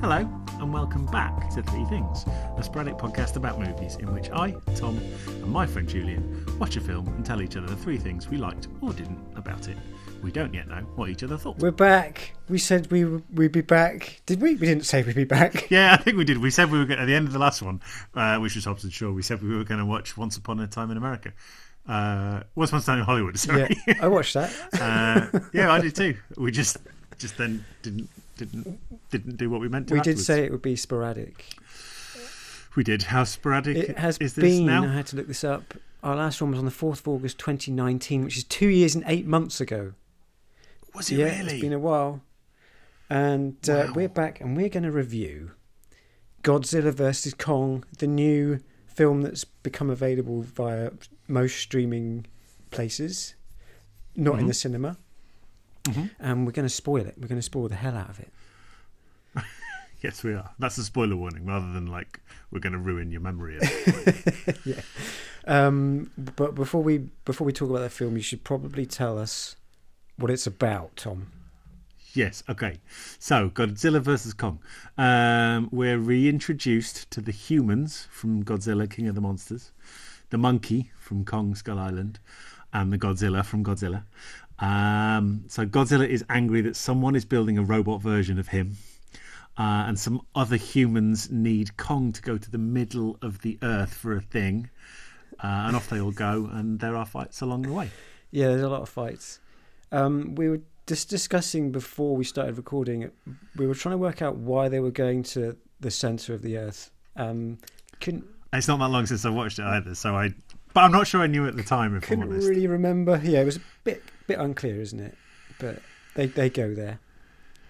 Hello, and welcome back to Three Things, a sporadic podcast about movies in which I, Tom, and my friend Julian watch a film and tell each other the three things we liked or didn't about it. We don't yet know what each other thought. We're back. We said we we'd be back. Did we? We didn't say we'd be back. Yeah, I think we did. We said we were going, at the end of the last one, uh, which was Hobbs & Shaw. We said we were going to watch Once Upon a Time in America. Uh, Once Upon a Time in Hollywood. Sorry. Yeah, I watched that. uh, yeah, I did too. We just just then didn't didn't didn't do what we meant to. we did say it would be sporadic. we did. How sporadic It has is this been. now? I had to look this up. Our last one was on the fourth of August, 2019, which is two years and eight months ago. Was it yeah, really? it's been a while. And uh, Wow. we're back, and we're going to review Godzilla vs Kong, the new film that's become available via most streaming places, not in Mhm. the cinema. Mhm. And we're going to spoil it. We're going to spoil the hell out of it. Yes, we are. That's a spoiler warning, rather than like we're going to ruin your memory. Yeah. Um, but before we before we talk about that film, you should probably tell us what it's about, Tom. yes. Okay. So Godzilla versus Kong. Um, we're reintroduced to the humans from Godzilla, King of the Monsters, the monkey from Kong Skull Island, and the Godzilla from Godzilla. Um, so Godzilla is angry that someone is building a robot version of him. Uh, and some other humans need Kong to go to the middle of the earth for a thing. Uh, and off they all go, and there are fights along the way. Yeah, there's a lot of fights. Um, we were just discussing before we started recording. We were trying to work out why they were going to the center of the Earth. Um, couldn't It's not that long since I watched it either, so I. But I'm not sure I knew at the time, if I'm couldn't honest. really remember. Yeah, it was a bit bit unclear, isn't it? But they they go there.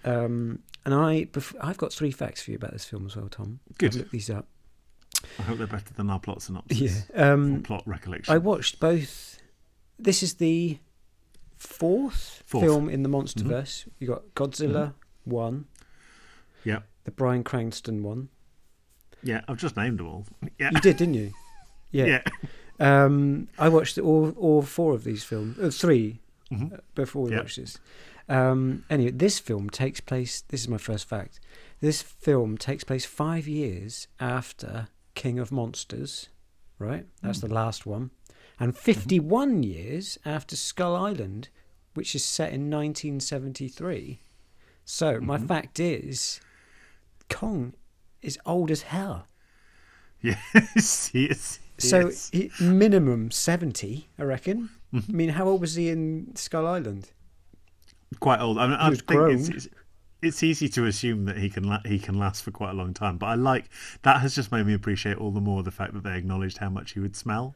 Um, and I bef- I've got three facts for you about this film as well, Tom. Good. I've looked these up. I hope they're better than our plot synopsis. Yeah. Um, plot recollection. I watched both. This is the fourth, Fourth. Mm-hmm. film in the MonsterVerse. You got Godzilla one, Yeah. the Bryan Cranston one. Yeah, I've just named them all. Yeah. You did, didn't you? Yeah. Yeah. Um, I watched all all four of these films, uh, three Mhm. uh, before we Yeah. watched this. Um, anyway, this film takes place. This is my first fact. This film takes place five years after King of Monsters, right? That's Hmm. the last one, and 51 years after Skull Island, which is set in 1973. So my Mhm. fact is, Kong is old as hell. Yes, he is. So he, minimum 70, I reckon. I mean, how old was he in Skull Island? quite old. I, mean, I was think it's, grown. it's, it's easy to assume that he can la- he can last for quite a long time. But I like that has just made me appreciate all the more the fact that they acknowledged how much he would smell.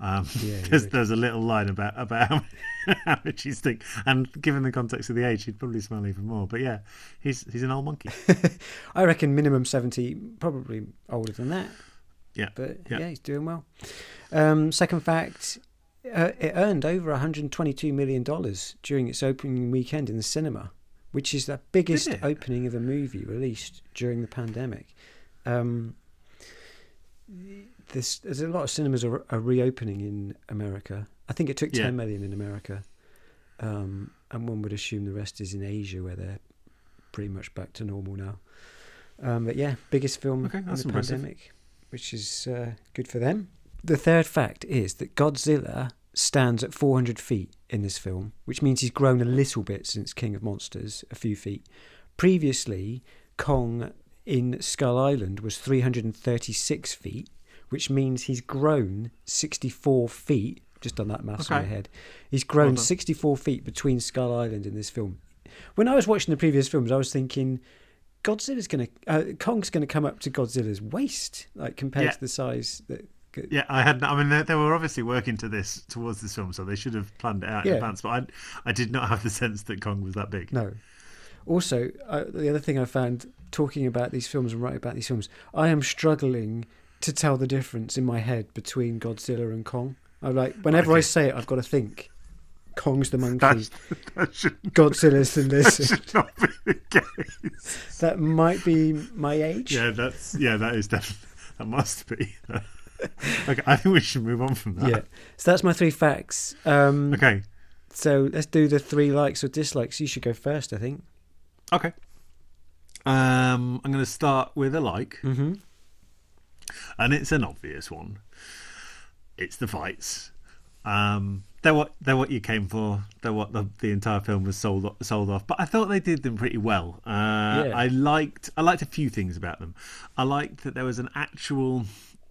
Um, Yeah, he there's, there's a little line about about how, how much he stink, and given the context of the age, he'd probably smell even more. But yeah, he's he's an old monkey. I reckon minimum 70, probably older than that. Yeah, But yeah. yeah, he's doing well. Um, second fact uh, it earned over $122 million during its opening weekend in the cinema, which is the biggest opening of a movie released during the pandemic. Um, this, there's a lot of cinemas are, are reopening in America. I think it took Yeah. 10 million in America. Um, and one would assume the rest is in Asia where they're pretty much back to normal now. Um, but yeah, biggest film Okay, in the impressive. pandemic, which is uh, good for them. The third fact is that Godzilla stands at 400 feet in this film, which means he's grown a little bit since King of Monsters, a few feet. Previously, Kong in Skull Island was 336 feet, which means he's grown 64 feet. Just done that maths in my head. He's grown Well 64 feet between Skull Island and this film. When I was watching the previous films, I was thinking, Godzilla's going to, uh, Kong's going to come up to Godzilla's waist, like compared Yeah. to the size that. Yeah, I had. I mean, they, they were obviously working to this towards this film, so they should have planned it out in advance. But I, I did not have the sense that Kong was that big. No. Also, uh, the other thing I found talking about these films and writing about these films, I am struggling to tell the difference in my head between Godzilla and Kong. I like whenever I say it, I've got to think. Kong's the monkey, That's, that Godzilla's the that should not be the case. that might be my age. Yeah, that's yeah, that is definitely that must be. okay, I think we should move on from that. Yeah. So that's my three facts. Um, Okay. So let's do the three likes or dislikes. You should go first, I think. Okay. Um, I'm going to start with a like, Mm-hmm. and it's an obvious one. It's the fights. Um, they're what they're what you came for. They're what the, the entire film was sold sold off. But I thought they did them pretty well. Uh, Yeah. I liked I liked a few things about them. I liked that there was an actual.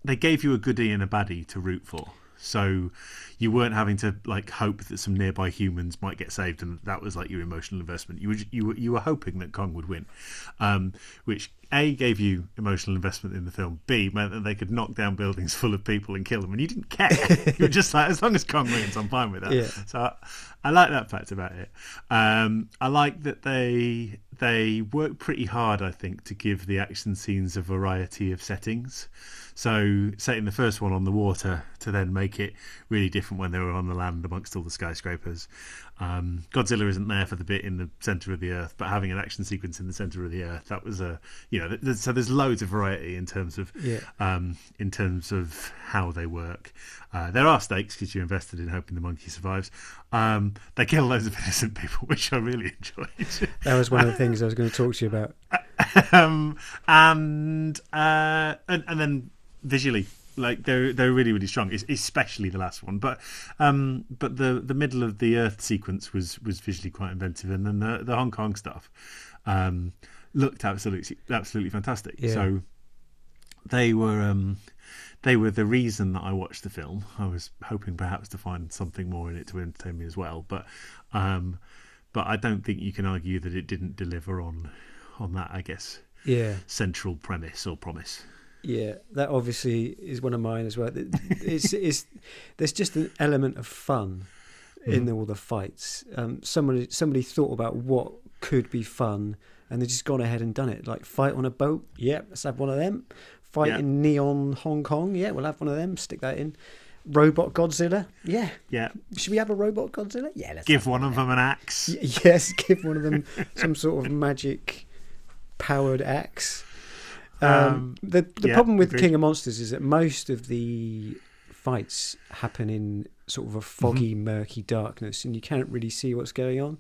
They gave you a goodie and a baddie to root for. So you weren't having to like hope that some nearby humans might get saved, and that was like your emotional investment. You were you were you were hoping that Kong would win, um, which a gave you emotional investment in the film. B meant that they could knock down buildings full of people and kill them, and you didn't care. you were just like, as long as Kong wins, I'm fine with that. Yeah. So I, I like that fact about it. Um, I like that they they work pretty hard. I think to give the action scenes a variety of settings. So setting the first one on the water to then make it really different when they were on the land amongst all the skyscrapers. Um, Godzilla isn't there for the bit in the center of the earth, but having an action sequence in the center of the earth that was a you know th- so there's loads of variety in terms of Yeah. um, in terms of how they work. Uh, there are stakes because you're invested in hoping the monkey survives. Um, they kill loads of innocent people, which I really enjoyed. That was one of the things I was going to talk to you about. um, and, uh, and and then visually, like they're they're really really strong, es- especially the last one. But um, but the the middle of the Earth sequence was was visually quite inventive, and then the the Hong Kong stuff um, looked absolutely absolutely fantastic. Yeah. So they were um, they were the reason that I watched the film. I was hoping perhaps to find something more in it to entertain me as well, but um, but I don't think you can argue that it didn't deliver on on that. I guess Yeah. central premise or promise. Yeah, that obviously is one of mine as well. It's, it's there's just an element of fun in Mhm. all the fights. Um, somebody somebody thought about what could be fun, and they just gone ahead and done it. Like fight on a boat, yeah, let's have one of them. Fight in neon Hong Kong, yeah, we'll have one of them. Stick that in. Robot Godzilla, yeah. Yeah, Should we have a robot Godzilla? Yeah, let's give have one of them an axe. Yes, give one of them some sort of magic powered axe. Um, Um, the the yeah, problem with agreed. King of Monsters is that most of the fights happen in sort of a foggy, Mm-hmm. murky darkness, and you can't really see what's going on.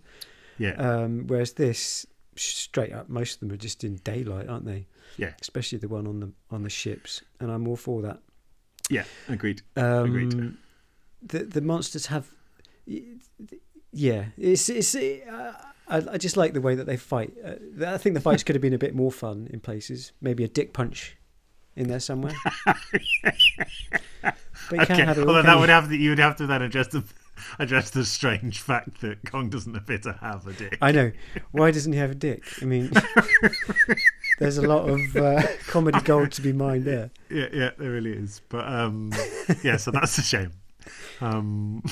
Yeah, Um, whereas this, straight up, most of them are just in daylight, aren't they? Yeah. Especially the one on the on the ships, and I'm all for that. yeah, agreed. Um, Agreed. The the monsters have, yeah. It's it's. Uh, I, I just like the way that they fight. Uh, I think the fights could have been a bit more fun in places. Maybe a dick punch in there somewhere. but you Okay, can't have it all, although that would have to, you would have to then address the address the strange fact that Kong doesn't appear to have a dick. I know. Why doesn't he have a dick? I mean, there's a lot of uh, comedy gold to be mined there. Yeah, yeah, there really is. But um, yeah, so that's a shame. Um,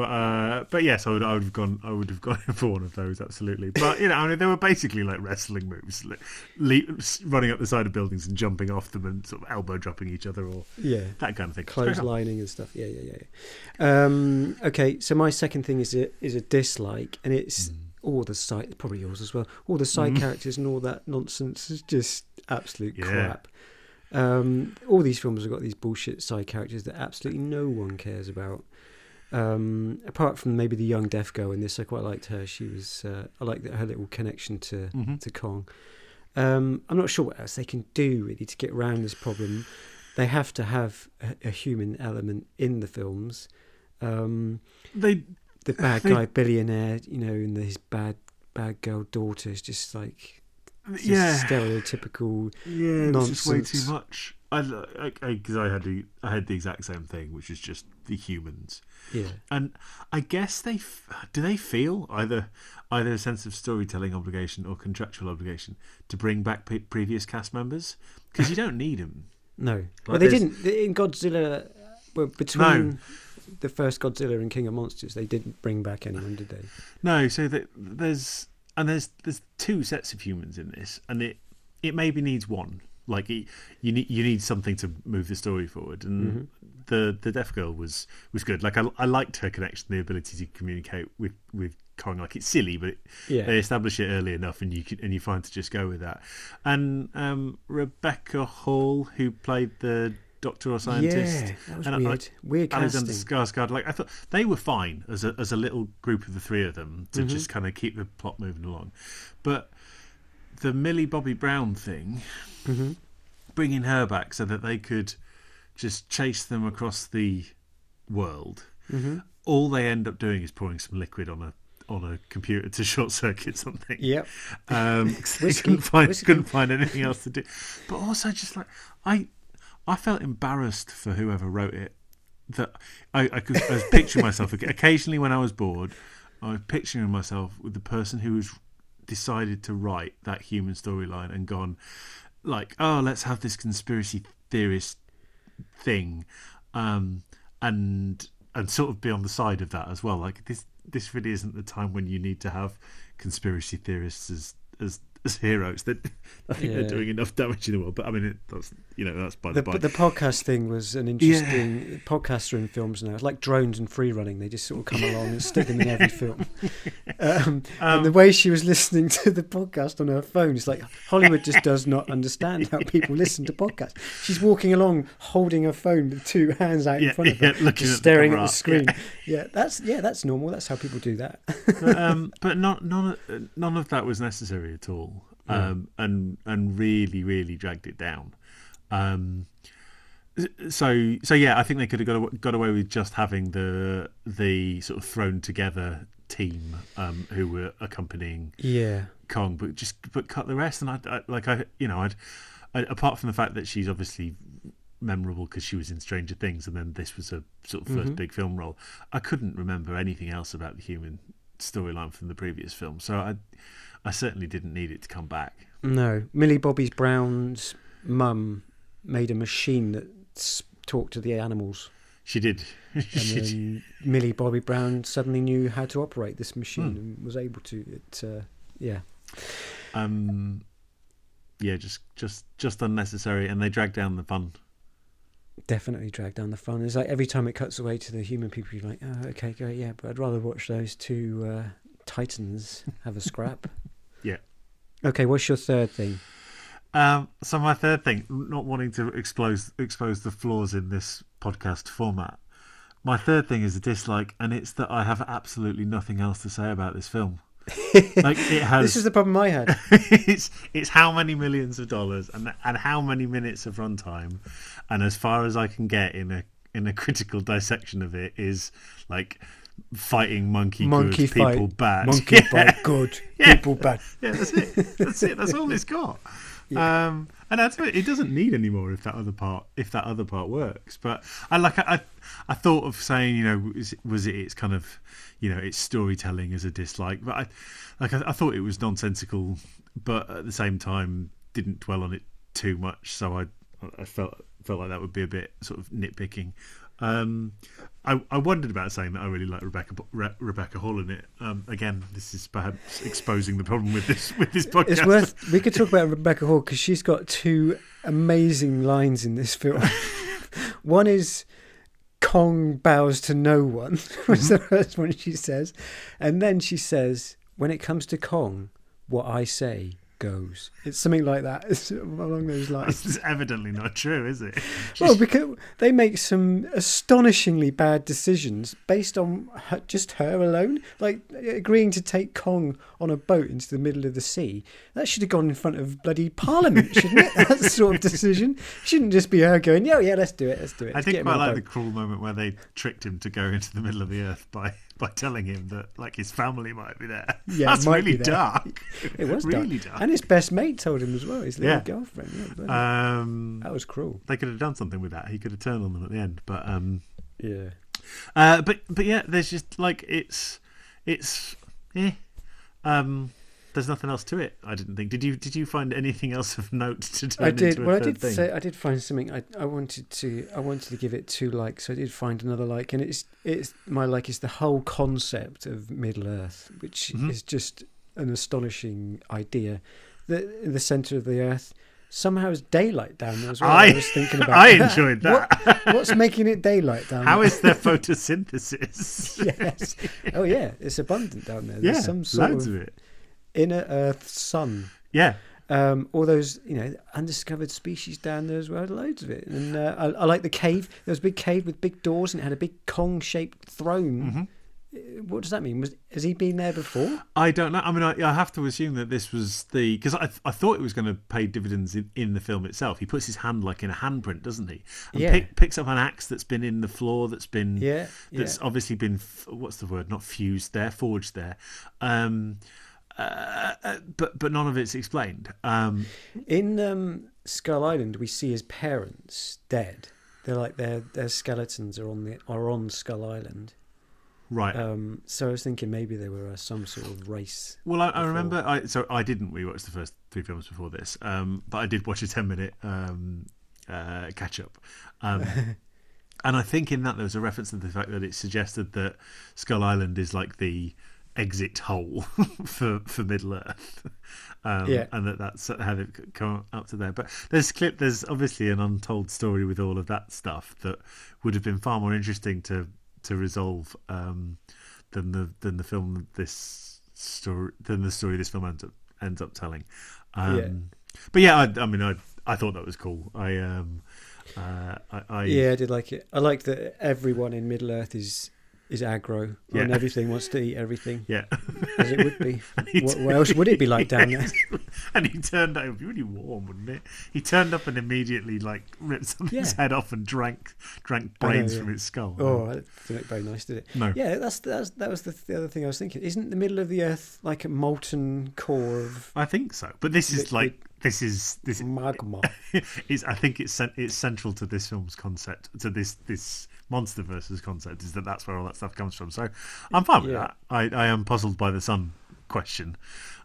but uh, but yes, I would I would have gone I would have gone for one of those absolutely. But you know, I mean, they were basically like wrestling moves, like, le- running up the side of buildings and jumping off them and sort of elbow dropping each other or Yeah. that kind of thing. It's very fun. Clotheslining and stuff. Yeah, yeah, yeah. yeah. Um, okay, so my second thing is a is a dislike, and it's all the side, probably yours as well. All the side Mm. characters and all that nonsense is just absolute Yeah. crap. Um, all these films have got these bullshit side characters that absolutely no one cares about. Um, apart from maybe the young deaf girl in this, I quite liked her. She was, uh, I like her little connection to Mhm. to Kong. Um, I'm not sure what else they can do really to get around this problem. They have to have a, a human element in the films. Um, They the bad They- guy billionaire, you know, and his bad bad girl daughter is just like yeah stereotypical. yeah it was just way too much. I because I, had the I had the exact same thing, which is just the humans. Yeah, And I guess they f- do they feel either either a sense of storytelling obligation or contractual obligation to bring back pe- previous cast members because you don't need them. no, well, they there's- didn't in Godzilla. Well, between the first Godzilla and King of Monsters, they didn't bring back anyone, did they? No, so that there's and there's there's two sets of humans in this, and it it maybe needs one. Like it, you need you need something to move the story forward, and Mhm. the the deaf girl was was good. Like I I liked her connection, the ability to communicate with with Kong. Like it's silly, but it, Yeah, they establish it early enough, and you can, and you find to just go with that. And um, Rebecca Hall, who played the doctor or scientist, yeah, that was and I- weird. weird Alexander casting. Skarsgård, like I thought they were fine as a as a little group of the three of them to Mhm. just kind of keep the plot moving along, but the Millie Bobby Brown thing, hmm bringing her back so that they could just chase them across the world. hmm All they end up doing is pouring some liquid on a on a computer to short circuit something. Yep. Um, couldn't find whiskey. couldn't find anything else to do. But also, just like I, I felt embarrassed for whoever wrote it. That I, I could I was picturing myself occasionally when I was bored. I was picturing myself with the person who was decided to write that human storyline and gone like, oh, let's have this conspiracy theorist thing, um, and and sort of be on the side of that as well. Like this, this really isn't the time when you need to have conspiracy theorists as as, as heroes. That I think Yeah. they're doing enough damage in the world. But I mean, it, that's you know that's by the, The, by. the podcast thing was an interesting. Podcasts are in films now. It's like drones and free running. They just sort of come along and stick them in every film. Um, and the Um, way she was listening to the podcast on her phone, it's like Hollywood just does not understand how people listen to podcasts. She's walking along holding her phone with two hands out in yeah, front of her, yeah, looking just at staring the at the screen. Yeah. that's yeah, that's normal. That's how people do that. but, um, but not none of, none of that was necessary at all, um, and and really really dragged it down. Um, so so yeah, I think they could have got got away with just having the the sort of thrown together team um, who were accompanying Yeah, Kong, but just but cut the rest. And I, I like I you know I'd I, apart from the fact that she's obviously memorable because she was in Stranger Things, and then this was a sort of 1st Mhm. big film role. I couldn't remember anything else about the human storyline from the previous film, so I I certainly didn't need it to come back. no. Millie Bobby's Brown's mum made a machine that talked to the animals. She did. and then Millie Bobby Brown suddenly knew how to operate this machine Hmm. and was able to. It, uh, yeah, Um, yeah, just just just unnecessary, and they drag down the fun. definitely drag down the fun. It's like every time it cuts away to the human people, you're like, oh, okay, great, yeah, but I'd rather watch those two uh, titans have a scrap. Yeah. Okay, what's your third thing? Um, so my third thing, not wanting to expose expose the flaws in this podcast format, my third thing is a dislike, and it's that I have absolutely nothing else to say about this film. Like it has, This is the problem I had. it's it's how many millions of dollars and and how many minutes of runtime, and as far as I can get in a in a critical dissection of it is like fighting monkey, Monkey good, people fight, bad, Monkey Yeah. bite, good, Yeah. people bad. Yeah, that's it. That's it. That's all it's got. Um, and that's it. Doesn't need any more if that other part if that other part works. But I like I I, thought of saying you know was it, was it its kind of you know its storytelling as a dislike, but I like I, I thought it was nonsensical, but at the same time didn't dwell on it too much. So I I felt felt like that would be a bit sort of nitpicking. Um, I, I wondered about saying that I really like Rebecca Re, Rebecca Hall in it. Um, again, this is perhaps exposing the problem with this with this podcast. It's worth. We could talk about Rebecca Hall because she's got two amazing lines in this film. one is Kong bows to no one, was the first one she says, and then she says, "When it comes to Kong, what I say goes." It's something like that. It's along those lines. It's evidently not true, is it? Well, because they make some astonishingly bad decisions based on her, just her alone. Like agreeing to take Kong on a boat into the middle of the sea. That should have gone in front of bloody Parliament, shouldn't it? That sort of decision. Shouldn't just be her going, yeah, yeah, let's do it, let's do it. I did quite like the cruel moment where they tricked him to go into the middle of the earth by, by telling him that like his family might be there. Yeah, That's really there. dark. It was really dark. And his best mate told him as well, his little Yeah. girlfriend. Yeah, Um, that was cruel. they could have done something with that. He could have turned on them at the end, but um, Yeah. uh, but but yeah, there's just like it's it's eh. Um, there's nothing else to it. I didn't think. Did you did you find anything else of note to turn I did. into Well, I did thing? say I did find something. I I wanted to I wanted to give it two likes. So I did find another like, and it's it's my like is the whole concept of Middle Earth, which Mhm. is just an astonishing idea. That in the center of the Earth somehow is daylight down there as well. I, I- was thinking about. I that. enjoyed What- that. what's making it daylight down How there? is there photosynthesis? yes. Oh yeah, it's abundant down there. There's yeah, some sort loads of of it. Inner Earth sun. Yeah, Um, all those, you know, undiscovered species down there as well. Loads of it. And uh, I, I like the cave. There was a big cave with big doors, and it had a big Kong-shaped throne Mhm. what does that mean? Was has he been there before? I don't know. I mean, I, I have to assume that this was the because I I thought it was going to pay dividends in, in the film itself. He puts his hand like in a handprint, doesn't he? And Yeah. pick, picks up an axe that's been in the floor, that's been Yeah, that's yeah. obviously been what's the word? Not fused there, forged there. Um, uh, uh, but but none of it's explained. Um, In um, Skull Island, we see his parents dead. They're like their their skeletons are on the are on Skull Island. right. Um, so I was thinking maybe they were uh, some sort of race. Well, I, I remember. I so I didn't rewatch the first three films before this, um, but I did watch a ten minute um, uh, catch up, um, and I think in that there was a reference to the fact that it suggested that Skull Island is like the exit hole for for Middle Earth, um, Yeah. and that that's how they've come up to there. But there's clip. There's obviously an untold story with all of that stuff that would have been far more interesting to to resolve um, than the than the film this story than the story this film ends up ends up telling. Um, Yeah. But yeah, I, I mean, I I thought that was cool. I um, uh, I, I Yeah, I did like it. I like that everyone in Middle Earth is is aggro Yeah. and everything wants to eat everything yeah. as it would be. What, what else would it be like down there? and he turned up. It would be really warm, wouldn't it? He turned up and immediately like ripped something's Yeah. head off and drank drank I know, brains yeah. from its skull. Oh, that didn't look very nice, did it? no. Yeah, that's that's that was the, the other thing I was thinking. Isn't the middle of the Earth like a molten core of I think so. But this is like this is this magma? is I think it's it's central to this film's concept to this this MonsterVerse concept is that that's where all that stuff comes from. So I'm fine with Yeah. that. I, I am puzzled by the sun question,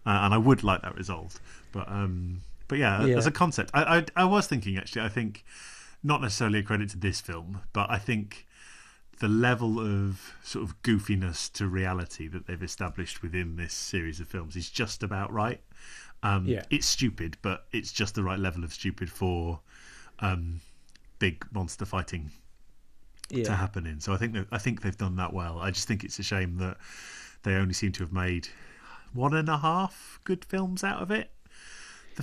uh, and I would like that resolved. But um, but yeah, Yeah. as a concept, I, I I was thinking actually. I think not necessarily a credit to this film, but I think the level of sort of goofiness to reality that they've established within this series of films is just about right. Um, Yeah. It's stupid, but it's just the right level of stupid for um, big monster fighting to happen in. So I think that I think they've done that well. I just think it's a shame that they only seem to have made one and a half good films out of it.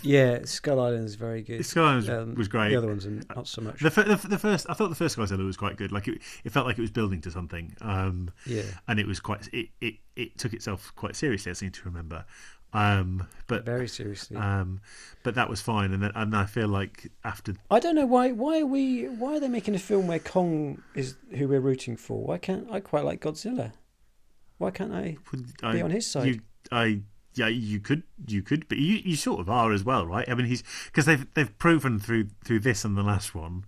yeah. Skull Island is very good. Sky was, Um, was great. The other ones are not so much. The, the, the first, I thought the first Godzilla was quite good. Like it, it felt like it was building to something, um, Yeah, and it was quite. It, it, it took itself quite seriously. I seem to remember, um, but very seriously. um, but that was fine. And then, and I feel like after I don't know why. Why are we? Why are they making a film where Kong is who we're rooting for? Why can't I quite like Godzilla? Why can't I I, be on his side? You, I yeah, you could you could, but you, you sort of are as well, right? I mean, he's because they've they've proven through through this and the last one.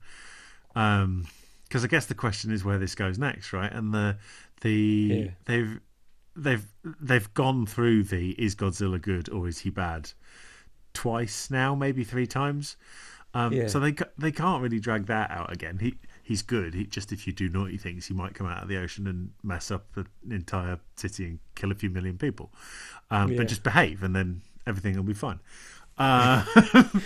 Um, because I guess the question is where this goes next, right? And the the Yeah. they've they've they've gone through the is Godzilla good or is he bad twice now, maybe three times. Um, Yeah. So they they can't really drag that out again. He he's good. He, just if you do naughty things, he might come out of the ocean and mess up an entire city and kill a few million people. Um, Yeah. But just behave, and then everything will be fine. Uh,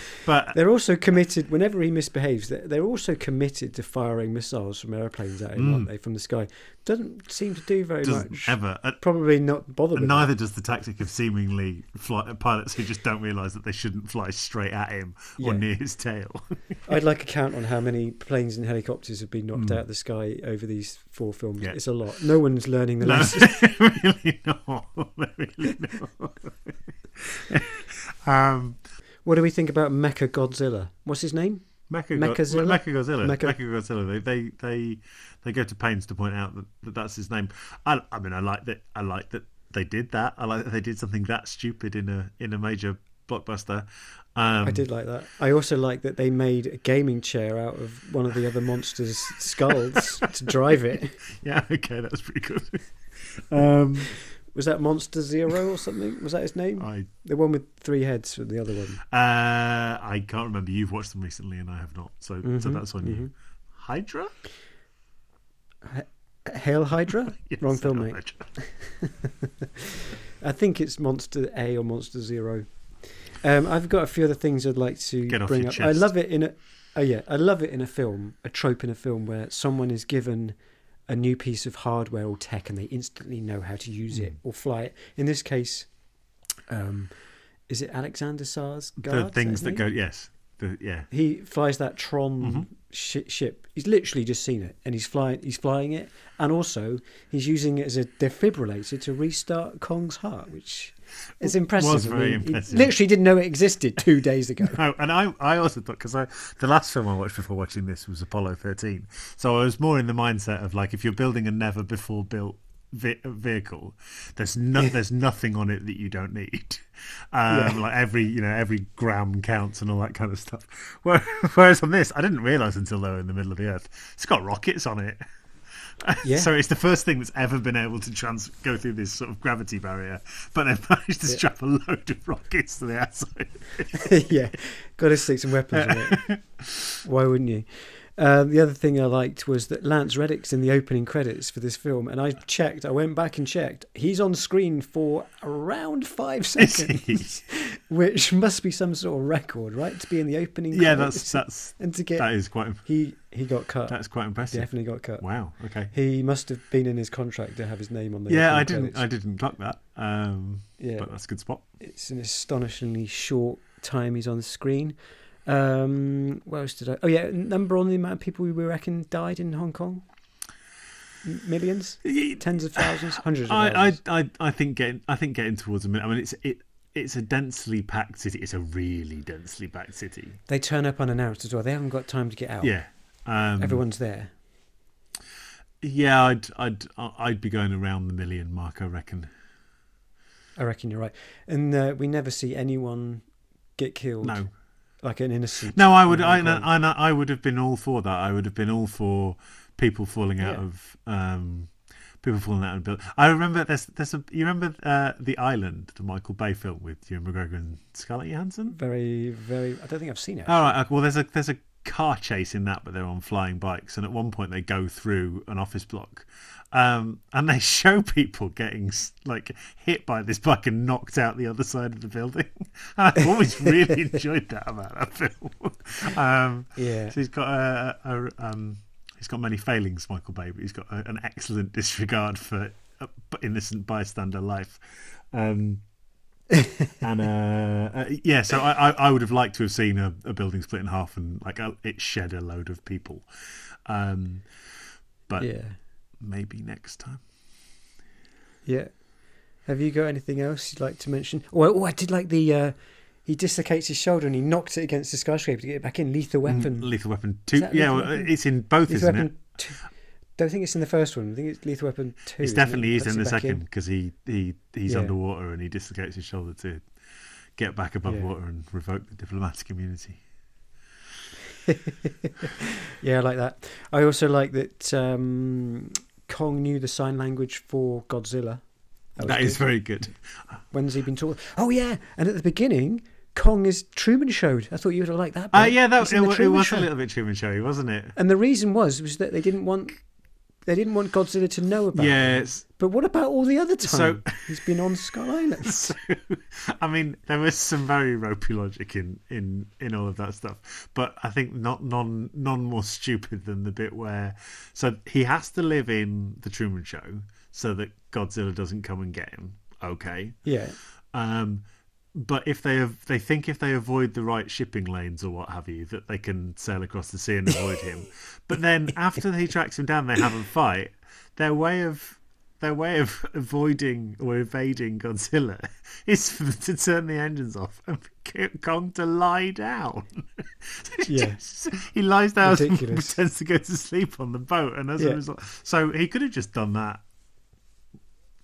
but They're also committed. Whenever he misbehaves, they're, they're also committed to firing missiles from airplanes at him, aren't they, from the sky? Doesn't seem to do very Mm. doesn't much. ever. uh, Probably not bother And that. neither does the tactic of seemingly fly, pilots who just don't realise that they shouldn't fly straight at him or near his tail. I'd like a count on how many planes and helicopters have been knocked out of the sky over these four films. Mm. Yeah. It's a lot. No one's learning the no, lesson. really not. really not. um, What do we think about Mecha Godzilla? What's his name? Mecha Mechazilla? Mechagodzilla. Mecha- Mechagodzilla. They, they they they go to pains to point out that, that that's his name. I, I mean, I like that. I like that they did that. I like that they did something that stupid in a in a major blockbuster. Um, I did like that. I also like that they made a gaming chair out of one of the other monsters' skulls to drive it. Yeah. Okay, that's pretty good. um, Was that Monster Zero or something? Was that his name? I The one with three heads from the other one. uh, I can't remember. You've watched them recently, and I have not. So so Mhm, that's on you. Hydra. Hail Hydra? Yes, Wrong film, mate. I think it's Monster A or Monster Zero. Um, I've got a few other things I'd like to bring up. I love it in a. Oh yeah, I love it in a film, a trope in a film where someone is given a new piece of hardware or tech and they instantly know how to use it Mm. or fly it. In this case, um, is it Alexander Sars? The things that go. Yes. The, yeah. He flies that Tron Mm-hmm. shi ship. He's literally just seen it, and he's flying. He's flying it, and also he's using it as a defibrillator to restart Kong's heart, which is impressive. Was I very mean, he impressive. literally didn't know it existed two days ago. No, and I, I also thought because I the last film I watched before watching this was Apollo thirteen, so I was more in the mindset of like if you're building a never before built ve- vehicle, there's no there's nothing on it that you don't need. Um, Yeah. Like every you know every gram counts and all that kind of stuff. Where- Whereas on this, I didn't realize until they were in the middle of the earth, it's got rockets on it. Yeah. so it's the first thing that's ever been able to trans go through this sort of gravity barrier, but they've managed to strap a load of rockets to the outside. yeah, got to stick some weapons on it. Why wouldn't you? Uh, the other thing I liked was that Lance Reddick's in the opening credits for this film, and I checked. I went back and checked. He's on screen for around five seconds, which must be some sort of record, right? To be in the opening. yeah, credits that's that's and to get that is quite he he got cut. that's quite impressive. Definitely got cut. Wow. Okay. He must have been in his contract to have his name on the. Yeah, I didn't. credits. I didn't clock that. Um, Yeah, but that's a good spot. it's an astonishingly short time he's on the screen. Um, what else did I? Oh yeah, number on the amount of people we reckon died in Hong Kong. Millions, tens of thousands, hundreds of I, I, thousands. I, I think getting, I think getting towards a million. I mean, it's it, it's a densely packed city. It's a really densely packed city. They turn up unannounced as well. They haven't got time to get out. Yeah. Um, everyone's there. Yeah, I'd, I'd, I'd be going around the million mark. I reckon. I reckon you're right. And uh, we never see anyone get killed. No, like an innocent. no, I would, I, Kong. I, I would have been all for that. I would have been all for people falling out Yeah. of, um, people falling out of build. I remember there's, there's a, you remember uh, the Island, the Michael Bay film with Ewan McGregor and Scarlett Johansson. Very, very. I don't think I've seen it. All right. okay, Well, there's a there's a car chase in that, but they're on flying bikes, and at one point they go through an office block, um, and they show people getting like hit by this bike and knocked out the other side of the building. I've always really enjoyed that about that film. Um, Yeah. so he's got a, a um, he's got many failings, Michael Bay, but he's got a, an excellent disregard for innocent bystander life. Um, and uh, uh, yeah, so I, I, I would have liked to have seen a, a building split in half and like a, it shed a load of people. Um, but Yeah. maybe next time. Yeah. Have you got anything else you'd like to mention? Oh, oh I did like the. Uh, he dislocates his shoulder and he knocks it against the skyscraper to get it back in. Lethal Weapon. Lethal Weapon two. Yeah, well, it's in both, Lethal isn't Weapon it? two. Don't think it's in the first one. I think it's Lethal Weapon two. It isn't definitely is in the second because he, he he's Yeah. underwater and he dislocates his shoulder to get back above Yeah. water and revoke the diplomatic immunity. Yeah, I like that. I also like that um, Kong knew the sign language for Godzilla. was that is good. very good. When's he been taught? Oh yeah, and at the beginning, Kong is Truman Showed. I thought you would have liked that. Uh, yeah, that it, it was Show. a little bit Truman Showy, wasn't it? And the reason was was that they didn't want they didn't want Godzilla to know about. Yeah, him. But what about all the other time So- he's been on Skull Island? so, I mean, there was some very ropey logic in, in, in all of that stuff, but I think not none none more stupid than the bit where so he has to live in the Truman Show so that Godzilla doesn't come and get him. Okay, yeah, um, but if they have, they think if they avoid the right shipping lanes or what have you, that they can sail across the sea and avoid him. But then after he tracks him down, they have a fight. Their way of their way of avoiding or evading Godzilla is for to turn the engines off and get Kong to lie down. Yeah. he lies down and pretends to go to sleep on the boat, and as Yeah. a result, so he could have just done that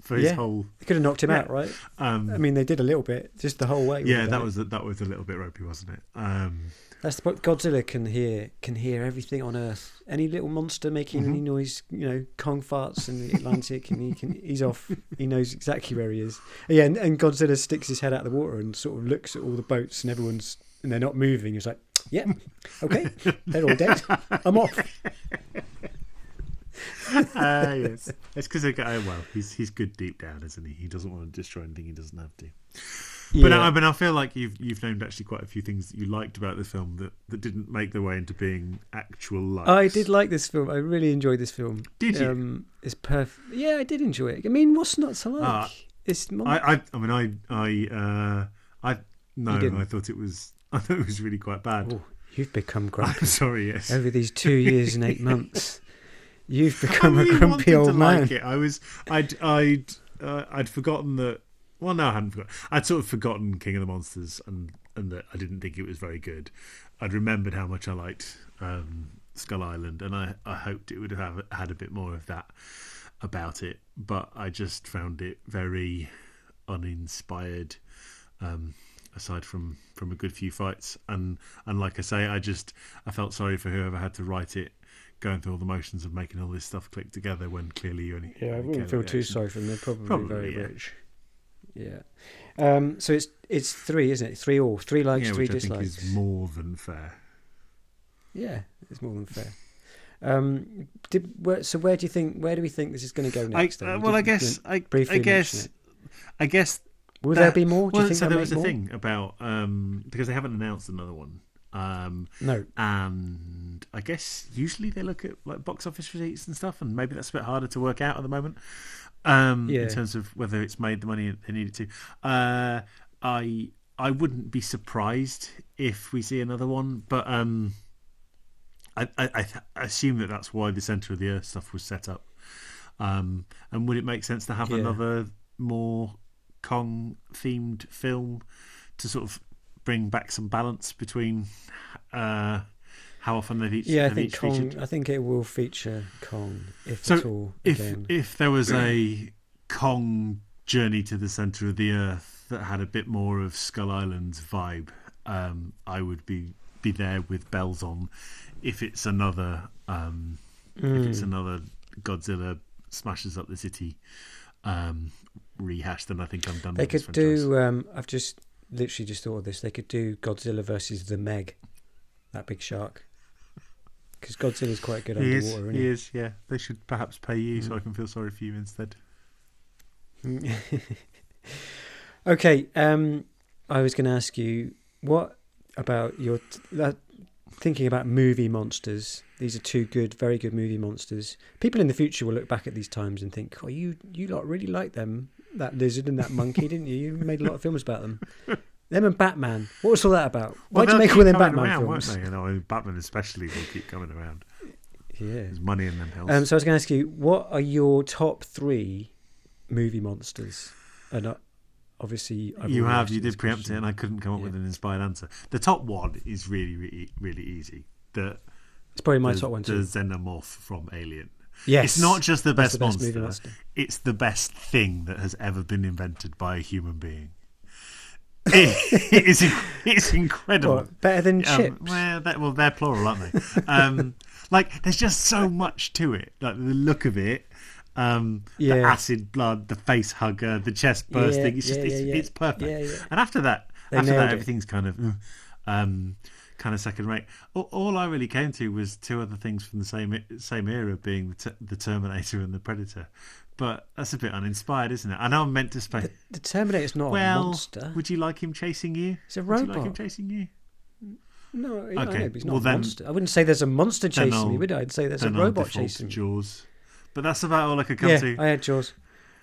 for his Yeah. whole. they could have knocked him Yeah. out, right? Um, I mean, they did a little bit, just the whole way. yeah, that was that was a little bit ropey, wasn't it? Um, That's what Godzilla can hear. Can hear everything on Earth. Any little monster making Mm-hmm. any noise, you know, Kong farts in the Atlantic, and he can. He's off. He knows exactly where he is. Yeah, and, and Godzilla sticks his head out of the water and sort of looks at all the boats, and everyone's and they're not moving. He's like, "Yeah, okay, they're all dead. I'm off." uh, yes, it's because uh, well, he's he's good deep down, isn't he? He doesn't want to destroy anything he doesn't have to. But Yeah. I, I mean, I feel like you've you've named actually quite a few things that you liked about the film that, that didn't make their way into being actual life. I did like this film. I really enjoyed this film. Did you? Um, it's perfect. Yeah, I did enjoy it. I mean, what's not to like? Ah, it's mon- I, I, I mean, I, I, uh, I no, I thought it was. I thought it was really quite bad. Oh, you've become I'm sorry. Yes. over these two years and eight months. You've become really a grumpy old man. Like it. I was. I'd. I'd. Uh, I'd forgotten that. Well, no, I hadn't forgotten. I'd sort of forgotten King of the Monsters, and and that I didn't think it was very good. I'd remembered how much I liked um, Skull Island, and I I hoped it would have had a bit more of that about it. But I just found it very uninspired. Um, aside from from a good few fights, and and like I say, I just I felt sorry for whoever had to write it going through all the motions of making all this stuff click together when clearly you only Yeah, I wouldn't feel too action. sorry for them. They're probably, Probably, very yeah. rich. Yeah. Um, so it's it's three, isn't it? Three all, three likes, yeah, three which I think dislikes. is more than fair. Yeah, it's more than fair. Um, did, where, so where do you think? Where do we think this is going to go next? uh, We well, I guess I, briefly I guess. I guess Will that- there be more? Do well, you think so there was a thing about um, because they haven't announced another one. Um, No. and I guess usually they look at like box office receipts and stuff, and maybe that's a bit harder to work out at the moment. Um, Yeah. in terms of whether it's made the money they needed to. Uh, I I wouldn't be surprised if we see another one, but um, I I, I th- assume that that's why the center of the earth stuff was set up. Um, and would it make sense to have Yeah. another more Kong themed film to sort of bring back some balance between uh, how often they've each, Yeah, I think Kong. featured? I think it will feature Kong if So, at all. If again. if there was a Kong journey to the center of the earth that had a bit more of Skull Island's vibe, um, I would be be there with bells on. If it's another um, if it's Mm. another Godzilla smashes up the city um, rehash, then I think I'm done. They could do. Um, I've just literally just thought of this. They could do Godzilla versus the Meg, that big shark. Because Godzilla's quite good He is, underwater, he isn't is, yeah. They should perhaps pay you so Mm. I can feel sorry for you instead. okay. Um, I was going to ask you what about your t- uh, thinking about movie monsters. These are two good, very good movie monsters. People in the future will look back at these times and think, "Oh, you you lot really like them, that lizard and that monkey, didn't you? You made a lot of films about them." Them and Batman. What was all that about? Why Well, you make all them Batman around, films? Won't they? You know, Batman especially will keep coming around. Yeah. There's money in them hills. Um, so I was going to ask you, what are your top three movie monsters? And uh, obviously, I've you have, you did preempt it, and I couldn't come up Yeah. with an inspired answer. The top one is really, really, really easy. The It's probably my the, top one too. the xenomorph from Alien. Yes, It's not just the best the best monster; movie it's the best thing that has ever been invented by a human being. It, it is, it's incredible. What, better than Um, chips? well, they're, well, they're plural, aren't they? Um, like, there's just so much to it. Like the look of it, um, the acid blood, the face hugger, the chest bursting. it's just, yeah, it's, yeah, it's perfect. yeah, yeah. And after that, They after that, it. everything's kind of, uh, um, kind of second rate. All, all I really came to was two other things from the same same era, being the, t- the Terminator and the Predator. But that's a bit uninspired, isn't it? I know I'm meant to say. The, the Terminator's not a monster. would you like him chasing you? It's a Would you like him robot. chasing you? No, I Okay, know, but he's not well a then- monster. I wouldn't say there's a monster chasing me, I'll- would I? I'd say there's a robot chasing me. Jaws. But that's about all I could come Yeah, to. I had Jaws.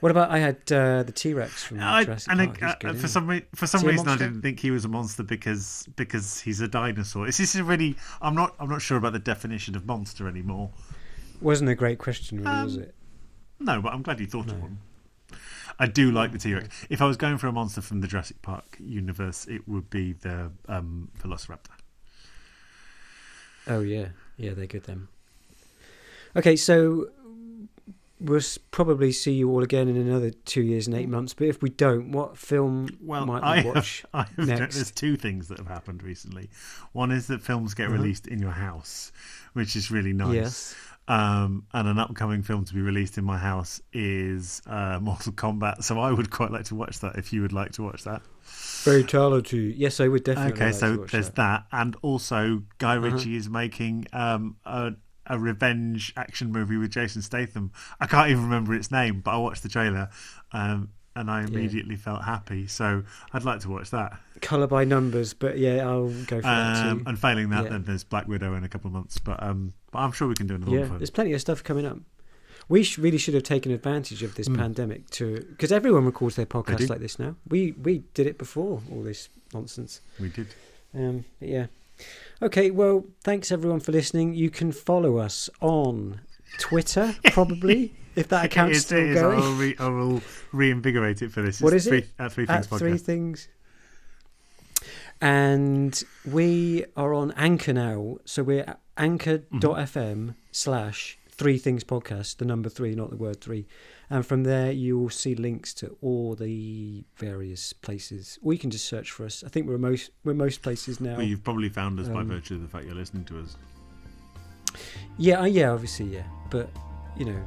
What about I had uh, the T Rex from I- Jurassic and Park? I- good, for some re- for some Is he a reason I didn't think he was a monster because because he's a dinosaur. It's just a really I'm not I'm not sure about the definition of monster anymore. Wasn't a great question, really, was Um, it? No, but I'm glad you thought of No. one. I do like the T Rex. If I was going for a monster from the Jurassic Park universe, it would be the um, Velociraptor. Oh yeah, yeah, they're good then. Okay, so we'll probably see you all again in another two years and eight months. But if we don't, what film Well, might I watch? have, I have next? there's two things that have happened recently. One is that films get Uh-huh. released in your house, which is really nice. Yes. Um, and an upcoming film to be released in my house is uh, Mortal Kombat. So I would quite like to watch that if you would like to watch that. Fatality. Yes, I would definitely. okay, like so there's that. and also Guy Uh-huh. Ritchie is making um, a, a revenge action movie with Jason Statham. I can't even remember its name, but I watched the trailer, um, and I immediately felt happy. So I'd like to watch that. Color by numbers, but yeah, I'll go for that Um, too. and failing that, Yeah. then there's Black Widow in a couple of months. But um, but I'm sure we can do another Yeah, one. For there's plenty of stuff coming up. We sh- really should have taken advantage of this Mm. pandemic to because everyone records their do. podcasts like this now. We we did it before all this nonsense. We did. Um, but yeah. Okay, well, thanks everyone for listening. You can follow us on Twitter, probably, if that account's It is- still it is. going. I will, re- I will reinvigorate it for this. What It's is three, uh, it? At Three At Things three things. And we are on Anchor now. So we're at anchor.fm mm-hmm. slash three things podcast, the number three, not the word three. And from there, you will see links to all the various places. Or you can just search for us. I think we're most we're most places now. Well, you've probably found us by Um, virtue of the fact you're listening to us Yeah, uh, yeah, obviously, yeah. But, you know,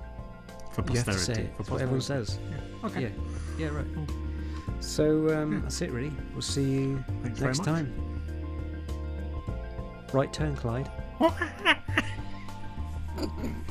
for you have posterity. to say it. For That's what everyone posterity. says. Yeah. Okay. Yeah, yeah, right. So um, Yeah. that's it, really. We'll see you Thanks next time. Right turn, Clyde.